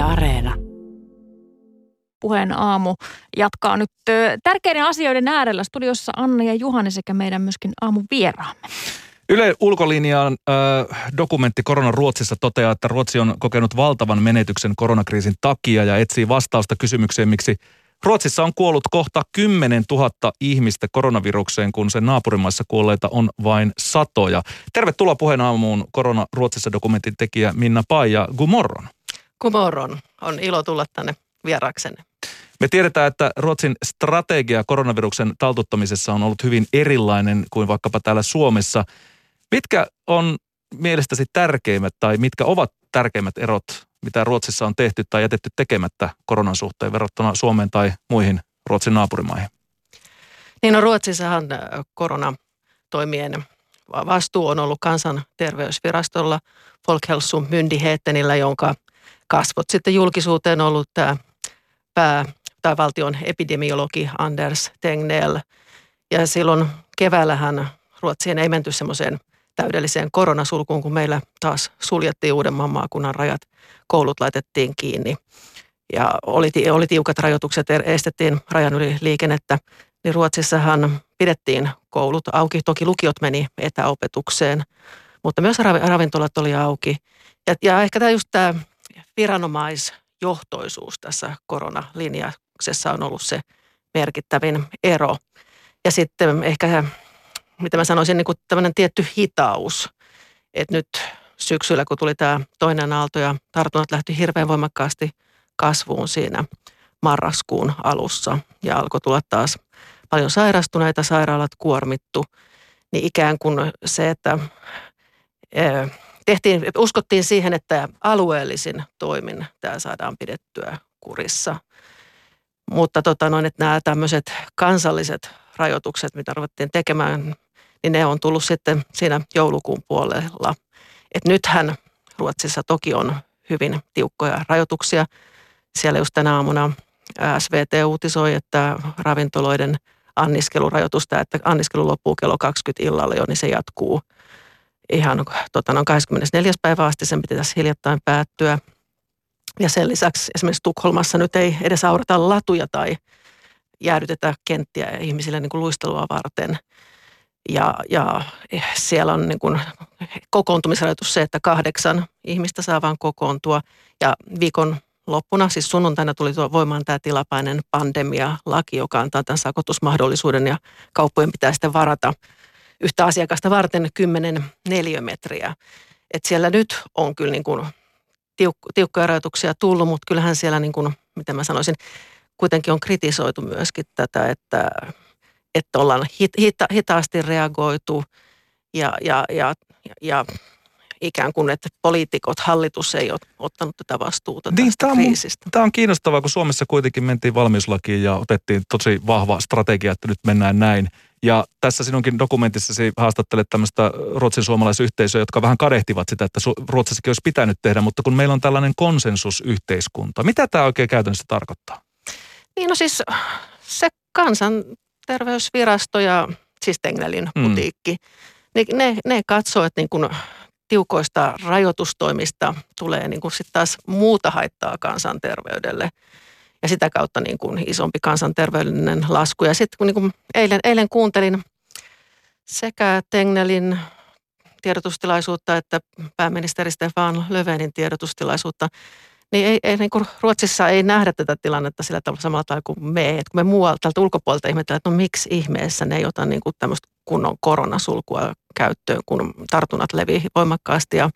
Yle Areena. Puheen aamu jatkaa nyt tärkeiden asioiden äärellä. Studiossa Anna ja Juhani sekä meidän myöskin aamun vieraamme. Yle ulkolinjaan äh, dokumentti Koronan Ruotsissa toteaa, että Ruotsi on kokenut valtavan menetyksen koronakriisin takia ja etsii vastausta kysymykseen, miksi Ruotsissa on kuollut kohta 10 000 ihmistä koronavirukseen, kun sen naapurimaissa kuolleita on vain satoja. Tervetuloa puheen aamuun Korona Ruotsissa dokumentin tekijä Minna Pai ja Gumorron. Gumorron. On ilo tulla tänne vieraksenne. Me tiedetään, että Ruotsin strategia koronaviruksen taltuttamisessa on ollut hyvin erilainen kuin vaikkapa täällä Suomessa. Mitkä on mielestäsi tärkeimmät tai mitkä ovat tärkeimmät erot, mitä Ruotsissa on tehty tai jätetty tekemättä koronan suhteen verrattuna Suomeen tai muihin Ruotsin naapurimaihin? Niin no Ruotsissahan äh, koronatoimien vastuu on ollut kansanterveysvirastolla Folkhälsomyndighetenillä, jonka kasvot sitten julkisuuteen on ollut tämä pää tai valtion epidemiologi Anders Tegnell. Ja silloin keväällähän Ruotsiin ei menty semmoiseen täydelliseen koronasulkuun, kun meillä taas suljettiin Uudenmaan maakunnan rajat, koulut laitettiin kiinni ja oli, oli tiukat rajoitukset, er, estettiin rajan yli liikennettä, niin Ruotsissahan pidettiin koulut auki. Toki lukiot meni etäopetukseen, mutta myös ravintolat oli auki. Ja, ja ehkä tämä just tämä viranomaisjohtoisuus tässä koronalinjauksessa on ollut se merkittävin ero. Ja sitten ehkä mitä mä sanoisin, niin kuin tämmöinen tietty hitaus. Että nyt syksyllä, kun tuli tämä toinen aalto ja tartunnat lähti hirveän voimakkaasti kasvuun siinä marraskuun alussa ja alkoi tulla taas paljon sairastuneita, sairaalat kuormittu, niin ikään kuin se, että tehtiin, uskottiin siihen, että alueellisin toimin tämä saadaan pidettyä kurissa. Mutta tota noin, että nämä tämmöiset kansalliset rajoitukset, mitä ruvettiin tekemään niin ne on tullut sitten siinä joulukuun puolella. Et nythän Ruotsissa toki on hyvin tiukkoja rajoituksia. Siellä just tänä aamuna SVT uutisoi, että ravintoloiden anniskelurajoitusta, että anniskelu loppuu kello 20 illalla jo, niin se jatkuu ihan tota, noin 24. päivä asti. Sen pitäisi hiljattain päättyä. Ja sen lisäksi esimerkiksi Tukholmassa nyt ei edes aurata latuja tai jäädytetä kenttiä ihmisille niin kuin luistelua varten – ja, ja siellä on niin kuin kokoontumisrajoitus se, että kahdeksan ihmistä saa vaan kokoontua. Ja viikon loppuna, siis sunnuntaina tuli tuo voimaan tämä tilapäinen pandemia-laki, joka antaa tämän sakotusmahdollisuuden ja kauppojen pitää sitten varata yhtä asiakasta varten 10 neliömetriä. Et siellä nyt on kyllä niin kuin tiuk- tiukkoja rajoituksia tullut, mutta kyllähän siellä, niin kuin, miten mä sanoisin, kuitenkin on kritisoitu myöskin tätä, että että ollaan hita, hitaasti reagoitu ja, ja, ja, ja ikään kuin, että poliitikot, hallitus ei ole ottanut tätä vastuuta niin, tästä tämä kriisistä. On, tämä on kiinnostavaa, kun Suomessa kuitenkin mentiin valmiuslakiin ja otettiin tosi vahva strategia, että nyt mennään näin. Ja tässä sinunkin dokumentissasi haastattelet tämmöistä ruotsin suomalaisyhteisöä, jotka vähän kadehtivat sitä, että Ruotsissakin olisi pitänyt tehdä, mutta kun meillä on tällainen konsensusyhteiskunta, mitä tämä oikein käytännössä tarkoittaa? Niin no siis se kansan terveysvirasto ja siis Tengnelin mm. putiikki, niin ne, ne katsoo, että niin kuin tiukoista rajoitustoimista tulee niin kuin sit taas muuta haittaa kansanterveydelle ja sitä kautta niin kuin isompi kansanterveydellinen lasku. Ja sitten kun niin kuin eilen, eilen kuuntelin sekä Tengnelin tiedotustilaisuutta että pääministeri Stefan Löfvenin tiedotustilaisuutta, niin ei, ei niin kuin Ruotsissa ei nähdä tätä tilannetta sillä tavalla samalla tavalla kuin me. Että kun me muualta tältä ulkopuolelta ihmetellään, että no miksi ihmeessä ne ei ota niin kuin tämmöistä kunnon koronasulkua käyttöön, kun tartunnat levii voimakkaasti ja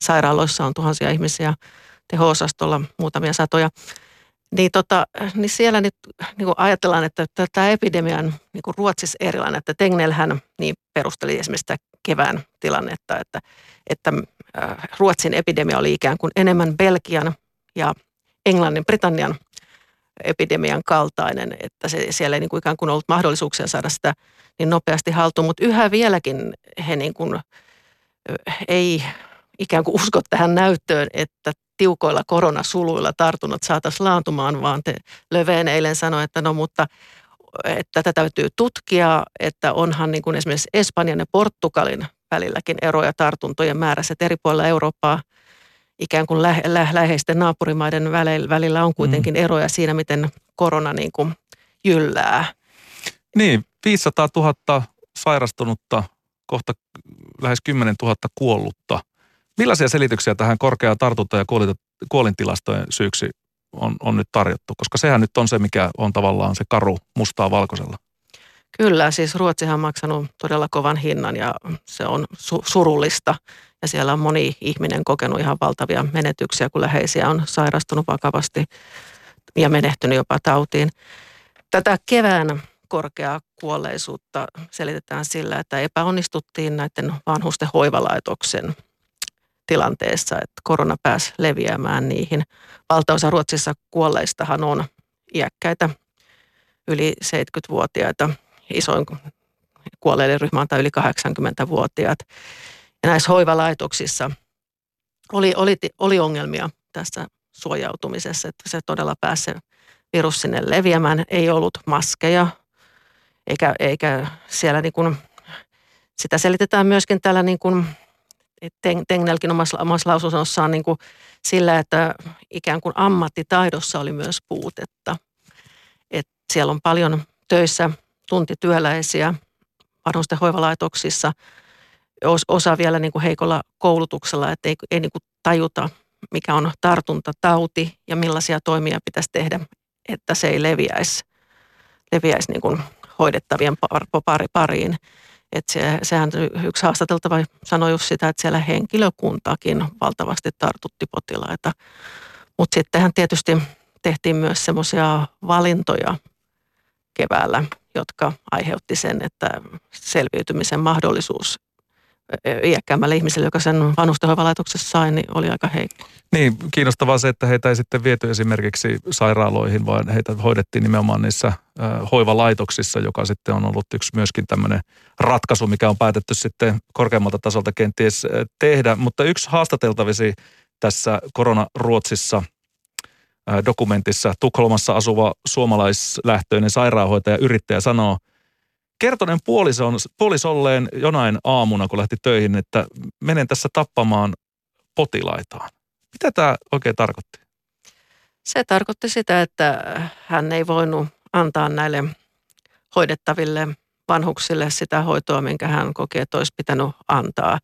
sairaaloissa on tuhansia ihmisiä, teho-osastolla muutamia satoja. Niin, tota, niin siellä nyt niin kuin ajatellaan, että tämä epidemian niin kuin Ruotsissa erilainen, että Tegnellhän niin perusteli esimerkiksi sitä kevään tilannetta, että, että Ruotsin epidemia oli ikään kuin enemmän Belgian ja Englannin, Britannian epidemian kaltainen, että se, siellä ei niin kuin ikään kuin ollut mahdollisuuksia saada sitä niin nopeasti haltuun, mutta yhä vieläkin he niin kuin, ei ikään kuin usko tähän näyttöön, että tiukoilla koronasuluilla tartunnat saataisiin laantumaan, vaan te Löveen eilen sanoi, että no mutta että tätä täytyy tutkia, että onhan niin kuin esimerkiksi Espanjan ja Portugalin välilläkin eroja tartuntojen määrässä, että eri puolilla Eurooppaa ikään kuin lä- lä- läheisten naapurimaiden välillä on kuitenkin mm. eroja siinä, miten korona niin kuin jyllää. Niin, 500 000 sairastunutta, kohta lähes 10 000 kuollutta. Millaisia selityksiä tähän korkeaan tartunta- ja kuolintilastojen syyksi on, on nyt tarjottu? Koska sehän nyt on se, mikä on tavallaan se karu mustaa valkoisella. Kyllä, siis Ruotsihan on maksanut todella kovan hinnan ja se on su- surullista. Ja siellä on moni ihminen kokenut ihan valtavia menetyksiä, kun läheisiä on sairastunut vakavasti ja menehtynyt jopa tautiin. Tätä kevään korkeaa kuolleisuutta selitetään sillä, että epäonnistuttiin näiden vanhusten hoivalaitoksen tilanteessa, että korona pääsi leviämään niihin. Valtaosa Ruotsissa kuolleistahan on iäkkäitä yli 70-vuotiaita. Isoin kuolleiden ryhmä on yli 80-vuotiaat. Ja näissä hoivalaitoksissa oli, oli, oli ongelmia tässä suojautumisessa, että se todella pääsi virus sinne leviämään. Ei ollut maskeja, eikä, eikä siellä niin kuin, sitä selitetään myöskin täällä niin kuin, Tengnelkin omassa, omassa lausunnossaan niin kuin sillä, että ikään kuin ammattitaidossa oli myös puutetta. Et siellä on paljon töissä tuntityöläisiä vanhusten hoivalaitoksissa, osa vielä niin kuin heikolla koulutuksella, että ei, ei niin kuin tajuta, mikä on tartuntatauti ja millaisia toimia pitäisi tehdä, että se ei leviäisi, leviäisi niin kuin hoidettavien par, pariin. Että se, sehän yksi haastateltava sanoi just sitä, että siellä henkilökuntakin valtavasti tartutti potilaita. Mutta sittenhän tietysti tehtiin myös semmoisia valintoja keväällä, jotka aiheutti sen, että selviytymisen mahdollisuus iäkkäämmälle ihmiselle, joka sen vanhustenhoivalaitoksessa sai, niin oli aika heikko. Niin, kiinnostavaa se, että heitä ei sitten viety esimerkiksi sairaaloihin, vaan heitä hoidettiin nimenomaan niissä hoivalaitoksissa, joka sitten on ollut yksi myöskin tämmöinen ratkaisu, mikä on päätetty sitten korkeammalta tasolta kenties tehdä. Mutta yksi haastateltavisi tässä koronaruotsissa dokumentissa Tukholmassa asuva suomalaislähtöinen sairaanhoitaja yrittäjä sanoo – kertoneen puolison, puolisolleen jonain aamuna, kun lähti töihin, että menen tässä tappamaan potilaitaan. Mitä tämä oikein tarkoitti? Se tarkoitti sitä, että hän ei voinut antaa näille hoidettaville vanhuksille sitä hoitoa, minkä hän koki, että olisi pitänyt antaa.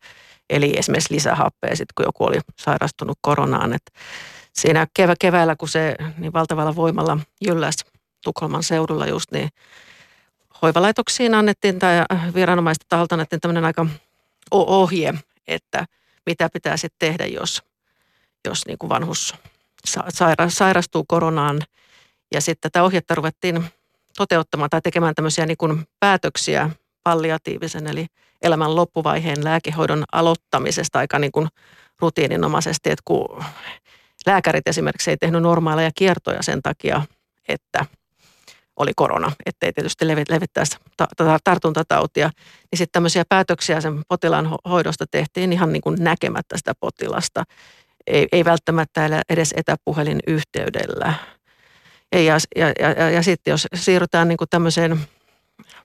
Eli esimerkiksi lisähappea sitten, kun joku oli sairastunut koronaan. Et siinä kevä, keväällä, kun se niin valtavalla voimalla jylläsi Tukholman seudulla just, niin hoivalaitoksiin annettiin tai viranomaista taholta annettiin tämmöinen aika ohje, että mitä pitää sitten tehdä, jos, jos niin kuin vanhus saira, sairastuu koronaan. Ja sitten tätä ohjetta ruvettiin toteuttamaan tai tekemään tämmöisiä niin kuin päätöksiä palliatiivisen eli elämän loppuvaiheen lääkehoidon aloittamisesta aika niin kuin rutiininomaisesti, että kun lääkärit esimerkiksi ei tehnyt normaaleja kiertoja sen takia, että – oli korona, ettei tietysti levittäisi tartuntatautia, niin sitten tämmöisiä päätöksiä sen potilaan hoidosta tehtiin ihan niin kuin näkemättä sitä potilasta. Ei, ei välttämättä edes etäpuhelin yhteydellä. Ja, ja, ja, ja, sitten jos siirrytään niin kuin tämmöiseen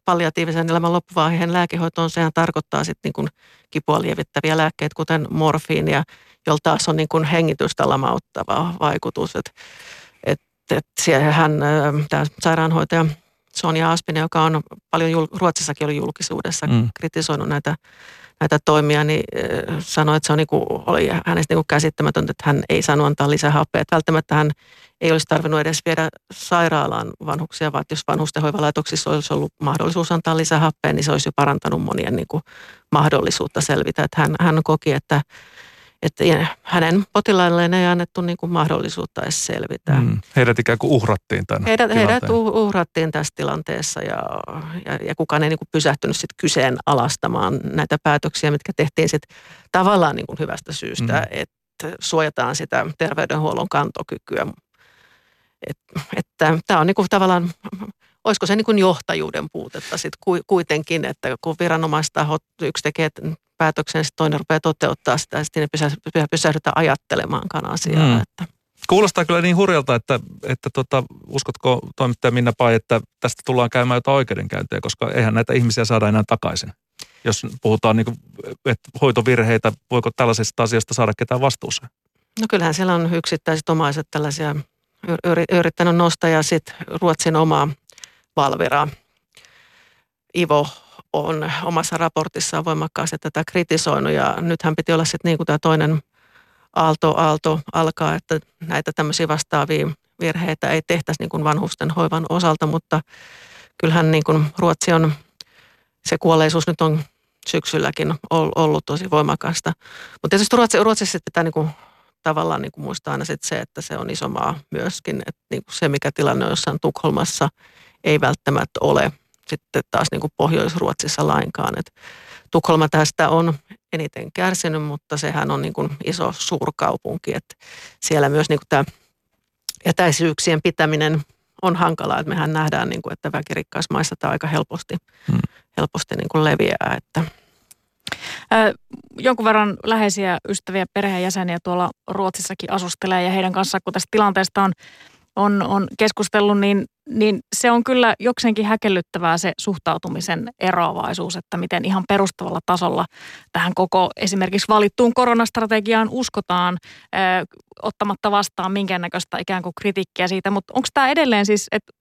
palliatiivisen elämän loppuvaiheen lääkehoitoon, sehän tarkoittaa sitten niin kuin kipua lievittäviä lääkkeitä, kuten morfiinia, jolla taas on niin kuin hengitystä lamauttava vaikutus. Että että hän, tämä sairaanhoitaja Sonja Aspinen, joka on paljon jul, Ruotsissakin oli julkisuudessa mm. kritisoinut näitä, näitä toimia, niin sanoi, että se on niin kuin, oli hänestä niin kuin käsittämätöntä, että hän ei saanut antaa lisää happea. Että välttämättä hän ei olisi tarvinnut edes viedä sairaalaan vanhuksia, vaan jos vanhustenhoivalaitoksissa olisi ollut mahdollisuus antaa lisää happea, niin se olisi jo parantanut monien niin kuin, mahdollisuutta selvitä. Että hän, hän koki, että että hänen potilailleen ei annettu niin kuin mahdollisuutta edes selvitä. Mm. Heidät ikään kuin uhrattiin tämän heidät, heidät uhrattiin tässä tilanteessa ja, ja, ja kukaan ei niin kuin pysähtynyt sit kyseenalaistamaan näitä päätöksiä, mitkä tehtiin sit tavallaan niin kuin hyvästä syystä, mm. että suojataan sitä terveydenhuollon kantokykyä. Et, että tämä on niin kuin tavallaan olisiko se niin johtajuuden puutetta sitten kuitenkin, että kun viranomaistahot yksi tekee päätöksen, sitten toinen rupeaa toteuttaa sitä ja sitten ne pysähdytä ajattelemaan asiaa. Mm. Että. Kuulostaa kyllä niin hurjalta, että, että tota, uskotko toimittaja Minna Pai, että tästä tullaan käymään jotain oikeudenkäyntiä, koska eihän näitä ihmisiä saada enää takaisin. Jos puhutaan niin kuin, että hoitovirheitä, voiko tällaisesta asiasta saada ketään vastuuseen? No kyllähän siellä on yksittäiset omaiset tällaisia yrittänyt nostaa ja sitten Ruotsin oma Valvira Ivo on omassa raportissaan voimakkaasti tätä kritisoinut ja nythän piti olla sitten niin kuin tämä toinen aalto, aalto alkaa, että näitä tämmöisiä vastaavia virheitä ei tehtäisi niin kuin vanhusten hoivan osalta, mutta kyllähän niin kuin Ruotsi on, se kuolleisuus nyt on syksylläkin ollut tosi voimakasta. Mutta tietysti Ruotsi, Ruotsissa pitää niin kuin tavallaan niin kuin muistaa aina sit se, että se on iso maa myöskin. Että niin kuin se, mikä tilanne on jossain Tukholmassa, ei välttämättä ole sitten taas niin kuin Pohjois-Ruotsissa lainkaan. Et Tukholma tästä on eniten kärsinyt, mutta sehän on niin kuin iso suurkaupunki. Että siellä myös niin kuin tämä etäisyyksien pitäminen on hankalaa. Että mehän nähdään, niin kuin, että väkirikkaissa maissa tämä aika helposti, hmm. helposti niin kuin leviää. Että jonkun verran läheisiä ystäviä, perheenjäseniä tuolla Ruotsissakin asustelee ja heidän kanssaan, kun tästä tilanteesta on, on, on keskustellut, niin, niin se on kyllä jokseenkin häkellyttävää se suhtautumisen eroavaisuus, että miten ihan perustavalla tasolla tähän koko esimerkiksi valittuun koronastrategiaan uskotaan ö, ottamatta vastaan minkäännäköistä ikään kuin kritiikkiä siitä, mutta onko tämä edelleen siis, että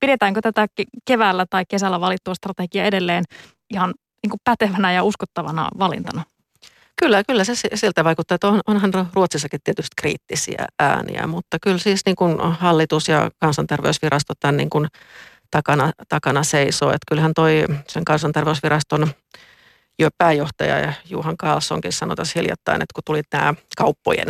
pidetäänkö tätä keväällä tai kesällä valittua strategiaa edelleen ihan niin kuin pätevänä ja uskottavana valintana? Kyllä, kyllä se siltä vaikuttaa, että on, onhan Ruotsissakin tietysti kriittisiä ääniä, mutta kyllä siis niin kuin hallitus ja kansanterveysvirasto tämän niin kuin takana, takana seisoo. Että kyllähän toi sen kansanterveysviraston jo pääjohtaja Juhan Karlssonkin sanoi tässä hiljattain, että kun tuli nämä kauppojen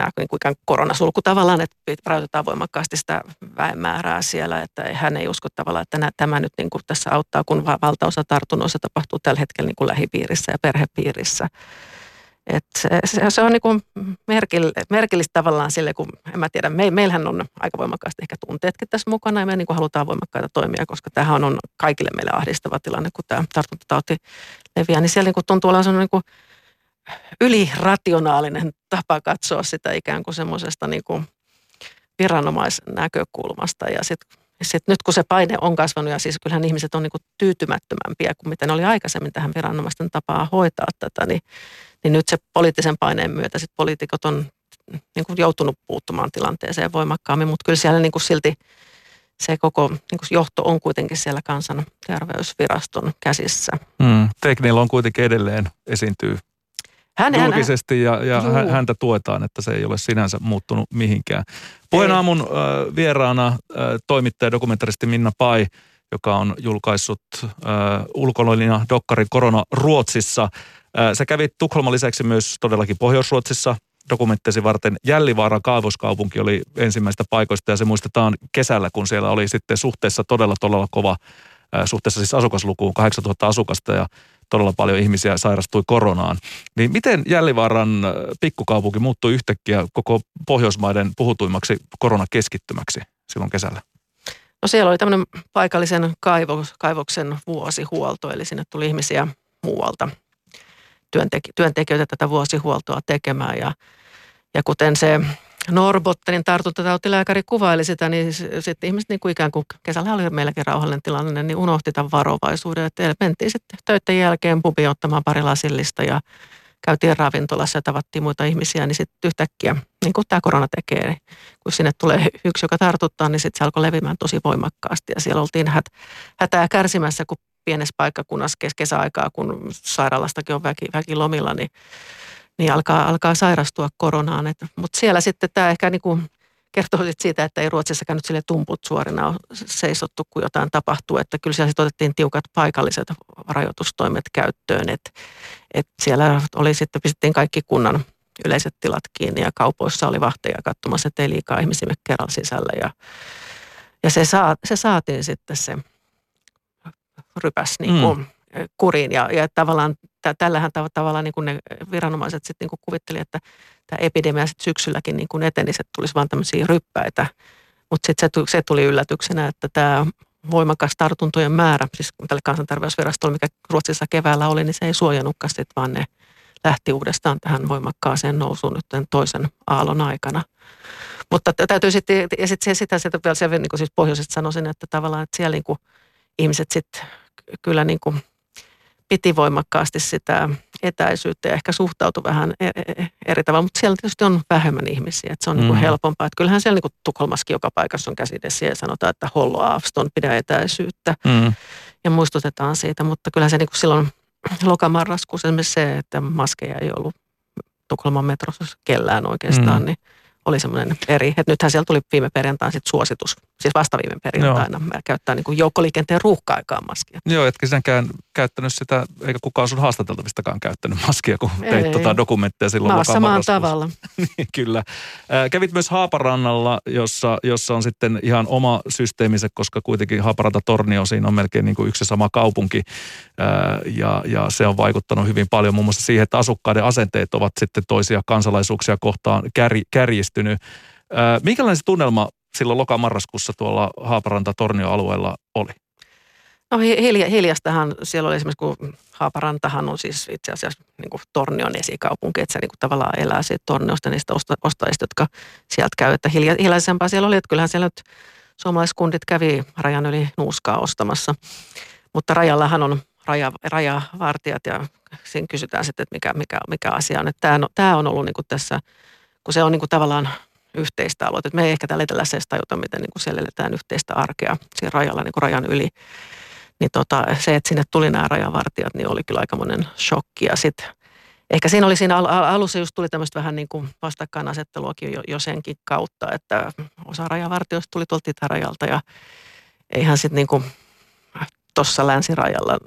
nämä niin koronasulku tavallaan, että rajoitetaan voimakkaasti sitä väenmäärää siellä, että hän ei usko tavallaan, että tämä nyt niin kuin tässä auttaa, kun valtaosa tartunnoista tapahtuu tällä hetkellä niin kuin lähipiirissä ja perhepiirissä. Et se, se, on niin kuin merkill, merkillistä tavallaan sille, kun en mä tiedä, me, meillähän on aika voimakkaasti ehkä tunteetkin tässä mukana ja me niin kuin halutaan voimakkaita toimia, koska tämähän on kaikille meille ahdistava tilanne, kun tämä tartuntatauti leviää, niin siellä niin kuin tuntuu olevan niin kuin ylirationaalinen tapa katsoa sitä ikään kuin semmoisesta niin kuin viranomaisnäkökulmasta. Ja sitten sit nyt kun se paine on kasvanut ja siis kyllähän ihmiset on niin kuin tyytymättömämpiä kuin mitä ne oli aikaisemmin tähän viranomaisten tapaa hoitaa tätä, niin, niin nyt se poliittisen paineen myötä sit poliitikot on niin kuin joutunut puuttumaan tilanteeseen voimakkaammin, mutta kyllä siellä niin kuin silti se koko niin kuin johto on kuitenkin siellä kansanterveysviraston käsissä. Mm. Tekniillä on kuitenkin edelleen esiintyy hän, julkisesti ja, ja häntä tuetaan, että se ei ole sinänsä muuttunut mihinkään. Puheen aamun äh, vieraana äh, toimittaja dokumentaristi Minna Pai, joka on julkaissut äh, ulkoilina Dokkarin korona Ruotsissa. Äh, sä kävit Tukholman lisäksi myös todellakin Pohjois-Ruotsissa dokumenttisi varten. Jällivaaran kaivoskaupunki oli ensimmäistä paikoista ja se muistetaan kesällä, kun siellä oli sitten suhteessa todella todella kova, suhteessa siis asukaslukuun 8000 asukasta ja todella paljon ihmisiä sairastui koronaan. Niin miten Jällivaaran äh, pikkukaupunki muuttui yhtäkkiä koko Pohjoismaiden puhutuimmaksi koronakeskittymäksi silloin kesällä? No siellä oli tämmöinen paikallisen kaivoksen vuosihuolto, eli sinne tuli ihmisiä muualta työntek- työntekijöitä tätä vuosihuoltoa tekemään. Ja, ja kuten se Norbottenin tartuntatautilääkäri kuvaili sitä, niin sitten ihmiset niin kuin ikään kuin kesällä oli meilläkin rauhallinen tilanne, niin unohti tämän varovaisuuden. Että mentiin sitten töiden jälkeen pubi ottamaan pari lasillista ja käytiin ravintolassa ja tavattiin muita ihmisiä, niin sitten yhtäkkiä, niin kuin tämä korona tekee, niin kun sinne tulee yksi, joka tartuttaa, niin sitten se alkoi levimään tosi voimakkaasti ja siellä oltiin hät, hätää kärsimässä, kun pienessä paikkakunnassa kes- kesäaikaa, kun sairaalastakin on väki, väki lomilla, niin niin alkaa, alkaa sairastua koronaan. Mutta siellä sitten tämä ehkä niin kuin kertoo siitä, että ei Ruotsissakaan nyt sille tumput suorina ole seisottu, kun jotain tapahtuu. Että kyllä siellä sitten otettiin tiukat paikalliset rajoitustoimet käyttöön. Että et siellä oli sitten, pistettiin kaikki kunnan yleiset tilat kiinni ja kaupoissa oli vahteja katsomassa, että ei liikaa ihmisiä kerralla sisällä. Ja, ja se, saa, se saatiin sitten se rypäs niin kuin mm. kuriin ja, ja tavallaan tällähän tav- tavalla niin kuin ne viranomaiset sitten niin kuvitteli, että tämä epidemia sitten syksylläkin niin kuin eteni, että tulisi vain tämmöisiä ryppäitä. Mutta sitten se, se tuli yllätyksenä, että tämä voimakas tartuntojen määrä, siis tälle kansanterveysvirastolle, mikä Ruotsissa keväällä oli, niin se ei suojannutkaan sitten, vaan ne lähti uudestaan tähän voimakkaaseen nousuun nyt toisen aallon aikana. Mutta täytyy sitten, ja sitten sitä, sitä vielä se, niin kuin siis pohjoisesta sanoisin, että tavallaan, että siellä niin kuin ihmiset sitten kyllä niin kuin piti voimakkaasti sitä etäisyyttä ja ehkä suhtautui vähän e, e, e, eri tavalla, mutta siellä tietysti on vähemmän ihmisiä, että se on mm. niin kuin helpompaa. Että kyllähän siellä niin kuin Tukholmaskin joka paikassa on käsidessä ja sanotaan, että hollo avston, pidä etäisyyttä mm. ja muistutetaan siitä, mutta kyllähän se niin kuin silloin lokamarraskuussa esimerkiksi se, että maskeja ei ollut Tukholman metrossa kellään oikeastaan, mm. niin oli semmoinen eri. Että nythän siellä tuli viime perjantaina sit suositus, siis vasta viime perjantaina, Joo. käyttää niin kuin joukkoliikenteen ruuhka-aikaan maskia. Joo, etkä sisänkään käyttänyt sitä, eikä kukaan sun haastateltavistakaan käyttänyt maskia, kun Ei. teit tota dokumentteja silloin Mä samaan tavalla. niin, kyllä. Kävit myös Haaparannalla, jossa, jossa on sitten ihan oma systeeminsä, koska kuitenkin Haaparanta-Tornio siinä on melkein niin kuin yksi sama kaupunki. Ja, ja se on vaikuttanut hyvin paljon muun muassa siihen, että asukkaiden asenteet ovat sitten toisia kansalaisuuksia kohtaan kär, kärjistynyt. Minkälainen se tunnelma silloin lokamarraskuussa tuolla Haaparanta-Tornio-alueella oli? No hilja, hiljastahan siellä oli esimerkiksi, kun Haaparantahan on siis itse asiassa niin kuin Tornion esikaupunki, että se niin kuin tavallaan elää siitä Torniosta niistä ostajista, jotka sieltä käy. Että hilja, hiljaisempaa siellä oli, että kyllähän siellä nyt suomalaiskundit kävi rajan yli nuuskaa ostamassa. Mutta rajallahan on raja, rajavartijat ja siinä kysytään sitten, että mikä, mikä, mikä asia on. Että tämä, on, tämä on ollut niin kuin tässä, kun se on niin kuin tavallaan yhteistä aluetta. Että me ei ehkä täällä etelässä edes tajuta, miten niin kuin siellä eletään yhteistä arkea siinä rajalla, niin kuin rajan yli. Niin tota, se, että sinne tuli nämä rajavartijat, niin oli kyllä aikamoinen shokki. Ja sitten ehkä siinä oli siinä alussa just tuli tämmöistä vähän niin kuin vastakkainasetteluakin jo, jo senkin kautta, että osa rajavartioista tuli tuolta itärajalta ja eihän sitten niin kuin tuossa länsirajalla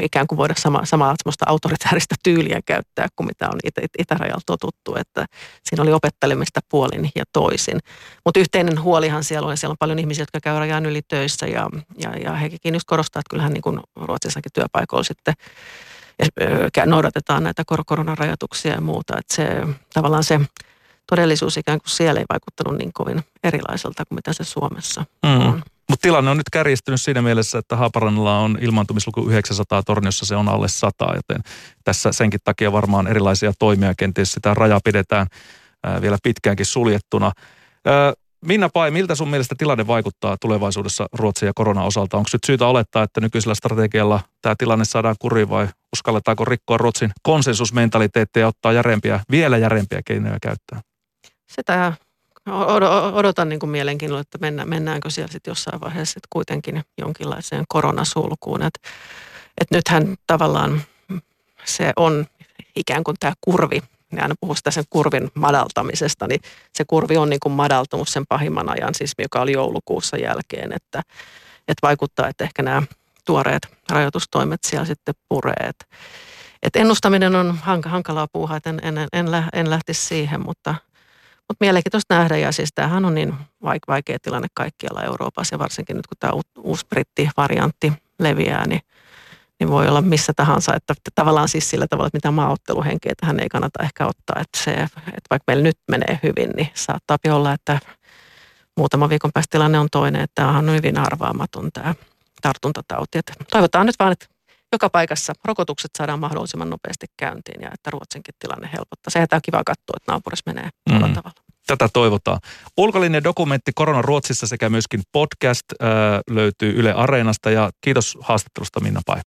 ikään kuin voida sama, samaa semmoista autoritääristä tyyliä käyttää kuin mitä on itä, itärajalla totuttu, että siinä oli opettelemista puolin ja toisin. Mutta yhteinen huolihan siellä on, siellä on paljon ihmisiä, jotka käy rajan yli töissä ja, ja, ja hekin just korostaa, että kyllähän niin kuin Ruotsissakin työpaikoilla sitten noudatetaan näitä koronarajoituksia ja muuta, että se tavallaan se todellisuus ikään kuin siellä ei vaikuttanut niin kovin erilaiselta kuin mitä se Suomessa mm. on. Mutta tilanne on nyt kärjistynyt siinä mielessä, että Haaparannalla on ilmaantumisluku 900, Torniossa se on alle 100, joten tässä senkin takia varmaan erilaisia toimia, kenties sitä rajaa pidetään ää, vielä pitkäänkin suljettuna. Minna Pai, miltä sun mielestä tilanne vaikuttaa tulevaisuudessa Ruotsin ja korona osalta? Onko nyt syytä olettaa, että nykyisellä strategialla tämä tilanne saadaan kuriin vai uskalletaanko rikkoa Ruotsin konsensusmentaliteettia ja ottaa järempiä, vielä järempiä keinoja käyttöön? Sitä odotan niin kuin mielenkiinnolla, että mennä, mennäänkö siellä sitten jossain vaiheessa sitten kuitenkin jonkinlaiseen koronasulkuun. Että et nythän tavallaan se on ikään kuin tämä kurvi, ne aina puhuu sitä sen kurvin madaltamisesta, niin se kurvi on niin kuin madaltunut sen pahimman ajan, siis joka oli joulukuussa jälkeen, että, että vaikuttaa, että ehkä nämä tuoreet rajoitustoimet siellä sitten puree. Että, että ennustaminen on hankalaa puuhaa, että en, en, en, en lähtisi siihen, mutta – mutta mielenkiintoista nähdä ja siis tämähän on niin vaikea tilanne kaikkialla Euroopassa ja varsinkin nyt kun tämä uusi brittivariantti leviää, niin, niin voi olla missä tahansa. Että tavallaan siis sillä tavalla, että mitä maaotteluhenkeä tähän ei kannata ehkä ottaa. Että, se, että vaikka meillä nyt menee hyvin, niin saattaa olla, että muutama viikon päästä tilanne on toinen. Että tämä on hyvin arvaamaton tämä tartuntatauti. Että toivotaan nyt vaan, että joka paikassa rokotukset saadaan mahdollisimman nopeasti käyntiin ja että Ruotsinkin tilanne helpottaa. Sehän tämä on kiva katsoa, että naapurissa menee mm. tavalla. Tätä toivotaan. Ulkolinjan dokumentti Korona Ruotsissa sekä myöskin podcast äh, löytyy Yle Areenasta ja kiitos haastattelusta Minna Pai.